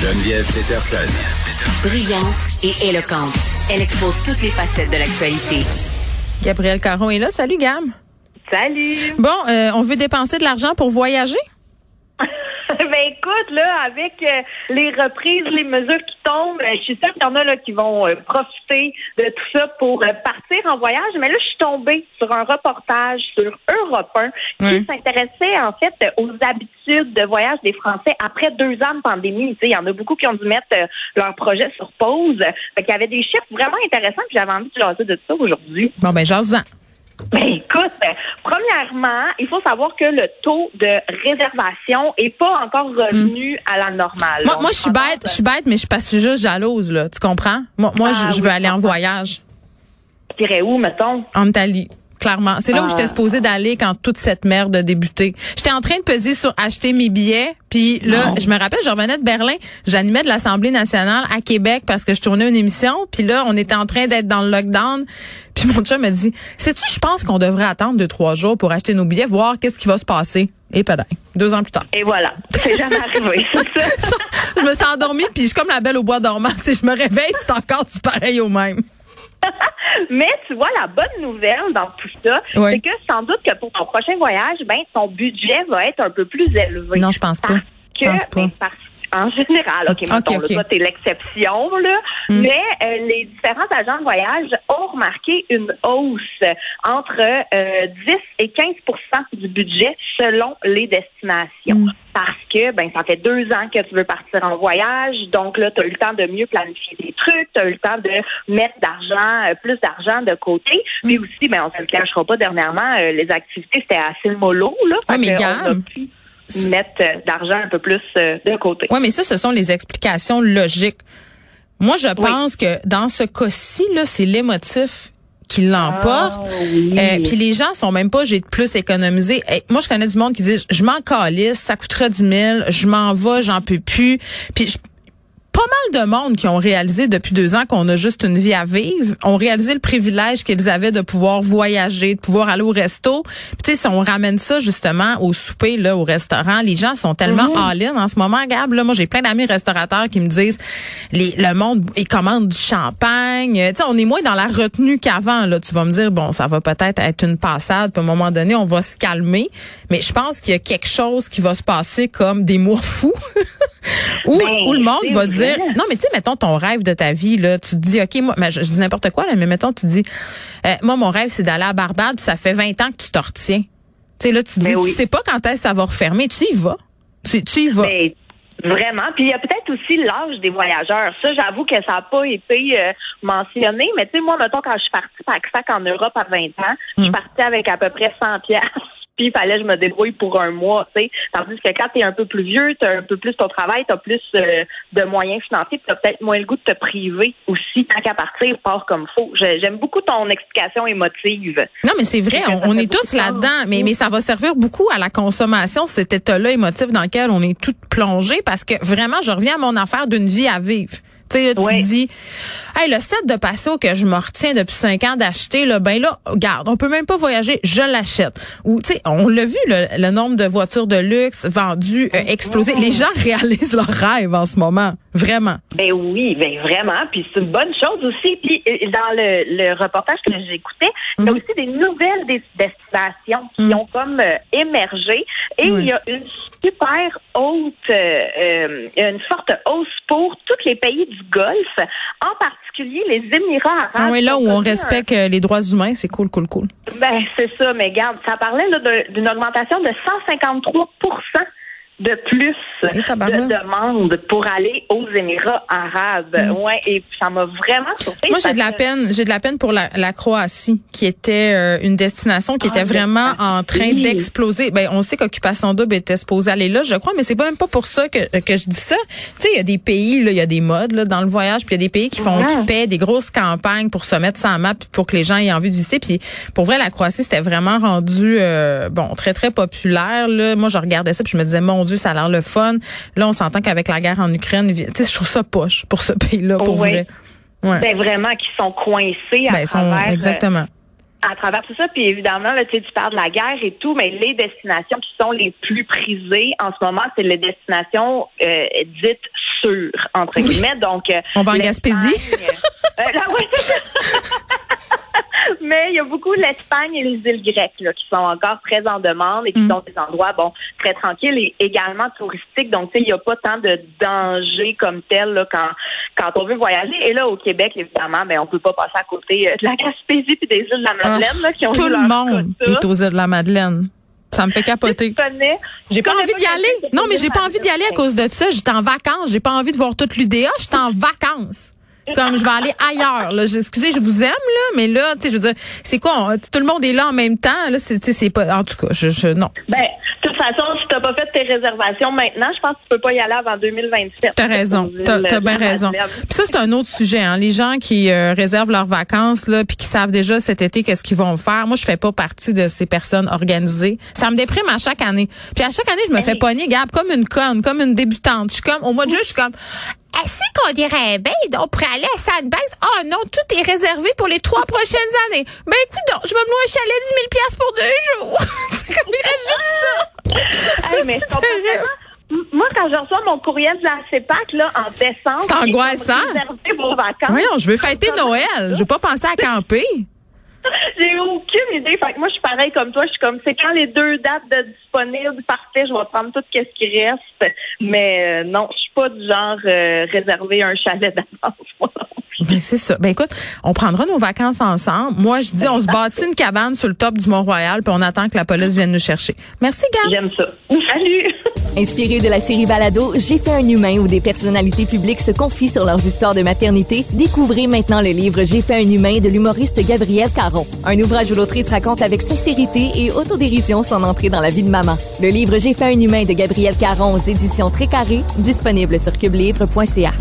Geneviève Peterson. Brillante et éloquente, elle expose toutes les facettes de l'actualité. Gabriel Caron est là. Salut, Gam. Salut! Bon, euh, on veut dépenser de l'argent pour voyager? ben écoute, là, avec euh, les reprises, les mesures qui tombent, euh, je suis sûre qu'il y en a là, qui vont euh, profiter de tout ça pour euh, partir en voyage. Mais là, je suis tombée sur un reportage sur Europe 1 qui Oui. s'intéressait en fait aux habitudes de voyage des Français après deux ans de pandémie. Tu sais, Il y en a beaucoup qui ont dû mettre euh, leur projet sur pause. Fait qu'il y avait des chiffres vraiment intéressants, puis j'avais envie de jaser de ça aujourd'hui. Bon, ben, j'ose-en. Ben écoute, euh, premièrement, il faut savoir que le taux de réservation est pas encore revenu à la normale. Moi, moi je suis bête, je suis bête, mais je suis pas juste jalouse, là. Tu comprends? Moi, moi Ah, je, je oui, veux aller en voyage. Tu irais où, mettons? En Italie. Clairement. C'est là où Ah. j'étais supposée d'aller quand toute cette merde a débuté. J'étais en train de peser sur acheter mes billets, puis là, Non. je me rappelle, je revenais de Berlin, j'animais de l'Assemblée nationale à Québec parce que je tournais une émission, puis là, on était en train d'être dans le lockdown, puis mon chum me dit, sais-tu, je pense qu'on devrait attendre deux, trois jours pour acheter nos billets, voir qu'est-ce qui va se passer. Et pas Deux ans plus tard. Et voilà. C'est jamais arrivé, c'est ça? je me suis endormie, puis je suis comme la belle au bois dormant. Tu sais, je me réveille, c'est encore du pareil au même. Mais tu vois, la bonne nouvelle dans tout ça, Oui. c'est que sans doute que pour ton prochain voyage, ben ton budget va être un peu plus élevé. Non, je pense pas. Que, Je pense pas. ben, parce- en général, OK, mettons, là, toi, t'es l'exception, là. Mm. Mais euh, les différents agents de voyage ont remarqué une hausse entre euh, 10 et 15% du budget selon les destinations. Mm. Parce que, ben, ça fait deux ans que tu veux partir en voyage. Donc, là, tu as eu le temps de mieux planifier tes trucs. Tu as eu le temps de mettre d'argent, euh, plus d'argent de côté. Puis aussi, ben, on se le cachera pas dernièrement, euh, les activités, c'était assez mollo, là. Fait mais mettre euh, d'argent un peu plus euh, de côté. Oui, mais ça, ce sont les explications logiques. Moi, je pense que dans ce cas-ci, c'est l'émotif qui l'emporte. Ah, oui. Euh, Puis les gens sont même pas, j'ai plus économisé. Hey, moi, je connais du monde qui dit, je m'en calisse, ça coûtera 10 000, je m'en vais, j'en peux plus. Puis pas mal de monde qui ont réalisé depuis deux ans qu'on a juste une vie à vivre, ont réalisé le privilège qu'ils avaient de pouvoir voyager, de pouvoir aller au resto. Puis tu sais, si on ramène ça justement au souper, là, au restaurant, les gens sont tellement all-in en ce moment, Gab. Là, moi, j'ai plein d'amis restaurateurs qui me disent, les, le monde, ils commandent du champagne. Tu sais, on est moins dans la retenue qu'avant. Là, tu vas me dire, bon, ça va peut-être être une passade, puis à un moment donné, on va se calmer. Mais je pense qu'il y a quelque chose qui va se passer comme des mois fous, où, Ben, où le monde va vrai. Dire, non, mais tu sais, mettons ton rêve de ta vie, là, tu te dis, OK, moi, mais je, je dis n'importe quoi, là, mais mettons, tu dis, euh, moi, mon rêve, c'est d'aller à Barbade, puis ça fait 20 ans que tu te retiens. Tu sais, là, tu te dis, oui. tu sais pas quand est-ce que ça va refermer, tu y vas. Tu, tu y vas. Mais vraiment. Puis il y a peut-être aussi l'âge des voyageurs. Ça, j'avoue que ça n'a pas été euh, mentionné. Mais tu sais, moi, mettons, quand je suis partie par sac en Europe à 20 ans, je Hmm. suis partie avec à peu près 100 pièces. Puis il fallait que je me débrouille pour un mois, tu sais. Tandis que quand tu es un peu plus vieux, tu as un peu plus ton travail, tu as plus euh, de moyens financiers, tu as peut-être moins le goût de te priver aussi. Tant qu'à partir, part comme faut. Je- J'aime beaucoup ton explication émotive. Non, mais c'est vrai, on, est tous là-dedans, mais, mais ça va servir beaucoup à la consommation, cet état-là émotif dans lequel on est toutes plongées, parce que vraiment, je reviens à mon affaire d'une vie à vivre. Tu sais, tu dis, hey, le set de patio que je me retiens depuis cinq ans d'acheter, là, ben là, regarde, on peut même pas voyager, je l'achète. Ou, tu sais, on l'a vu, le, le nombre de voitures de luxe vendues, euh, exploser. Les gens réalisent leurs rêves en ce moment. Vraiment. Ben oui, ben vraiment. Puis c'est une bonne chose aussi. Puis euh, dans le, le reportage que j'écoutais, il y a aussi des nouvelles des- qui Mm. ont comme euh, émergé et Oui. il y a une super haute, euh, euh, une forte hausse pour tous les pays du Golfe, en particulier les Émirats arabes. Ah oui, là où on un- respecte les droits humains, c'est cool, cool, cool. ben, c'est ça, mais garde, ça parlait d'une augmentation de 153 de plus Et de demandes pour aller aux Émirats arabes. Mm. Ouais, et ça m'a vraiment surpris. Moi, j'ai de la peine, j'ai de la peine pour la, la Croatie, qui était euh, une destination qui Ah, était vraiment en train d'exploser. Ben, on sait qu'Occupation Double était supposée aller là, je crois, mais c'est pas même pas pour ça que, que je dis ça. Tu sais, il y a des pays, là, il y a des modes là, dans le voyage, puis il y a des pays qui font, qui paient des grosses campagnes pour se mettre la map, pour que les gens aient envie de visiter. Puis pour vrai, la Croatie, c'était vraiment rendu, euh, bon, très très populaire. Là, moi, je regardais ça, puis je me disais, mon Dieu, ça a l'air le fun. Là, on s'entend qu'avec la guerre en Ukraine, tu sais, je trouve ça poche pour ce pays-là, pour Ouais. vrai. Ouais. Ben, vraiment, qui sont coincés à Ben, ils sont- travers... euh, exactement. à travers tout ça, puis évidemment, là, tu parles de la guerre et tout, mais les destinations qui sont les plus prisées en ce moment, c'est les destinations euh, dites sûres, entre guillemets. Donc, euh, On va en Gaspésie. là. mais il y a beaucoup l'Espagne et les îles grecques là, qui sont encore très en demande et qui Mm. sont des endroits bon très tranquilles et également touristiques. Donc, il n'y a pas tant de danger comme tel là, quand quand on veut voyager. Et là, au Québec, évidemment, ben on peut pas passer à côté euh, de la Gaspésie puis des îles de la Madeleine là, qui ont Ah, Tout le monde est aux îles de la Madeleine. Ça me fait capoter. J'ai pas envie d'y aller. Non, mais j'ai pas envie d'y aller à cause de ça. J'étais en vacances. J'ai pas envie de voir toute l'UDA. J'étais en vacances. Comme je vais aller ailleurs. Là. Je- Excusez, je vous aime, là, mais là, tu sais, je veux dire, c'est quoi? on- tout le monde est là en même temps. Là, c'est, tu sais, c'est pas. En tout cas, je, je non. Ben, de toute façon, si t'as pas fait tes réservations maintenant, je pense que tu peux pas y aller avant 2027. T'as raison. T'as, t'as bien raison. Puis ça, c'est un autre sujet. Hein. Les gens qui euh, réservent leurs vacances, là, puis qui savent déjà cet été qu'est-ce qu'ils vont faire. Moi, je fais pas partie de ces personnes organisées. Ça me déprime à chaque année. Puis à chaque année, je me fais pogner, Gab, comme une conne, comme une débutante. Je suis comme, au mois de juin, je suis comme, est-ce qu'on dirait bien, on pourrait aller à Sandbanks? Oh non, tout est réservé pour les trois prochaines années. Ben écoute, donc, je vais me louer un chalet 10 000 piastres pour deux jours. c'est comme, juste ça. Hey, mais Moi, quand je reçois mon courriel de la CEPAC, là, en décembre. C'est angoissant. vos vacances. Voyons, je veux fêter Noël. Je veux pas penser à camper. J'ai aucune idée. Fait que moi, je suis pareil comme toi. Je suis comme, c'est quand les deux dates de disponibles, parfait, je vais prendre tout ce qui reste. Mais euh, non, je suis pas du genre euh, réserver un chalet d'avance. Ben, c'est ça. Ben écoute, on prendra nos vacances ensemble. Moi, je dis, on se bâtit une cabane sur le top du Mont-Royal, puis on attend que la police vienne nous chercher. Merci, Gab. J'aime ça. Salut! Inspiré de la série Balado, J'ai fait un humain où des personnalités publiques se confient sur leurs histoires de maternité, découvrez maintenant le livre J'ai fait un humain de l'humoriste Gabriel Caron. Un ouvrage où l'autrice raconte avec sincérité et autodérision son entrée dans la vie de maman. Le livre J'ai fait un humain de Gabriel Caron aux éditions Très Carré, disponible sur cubelivre.ca.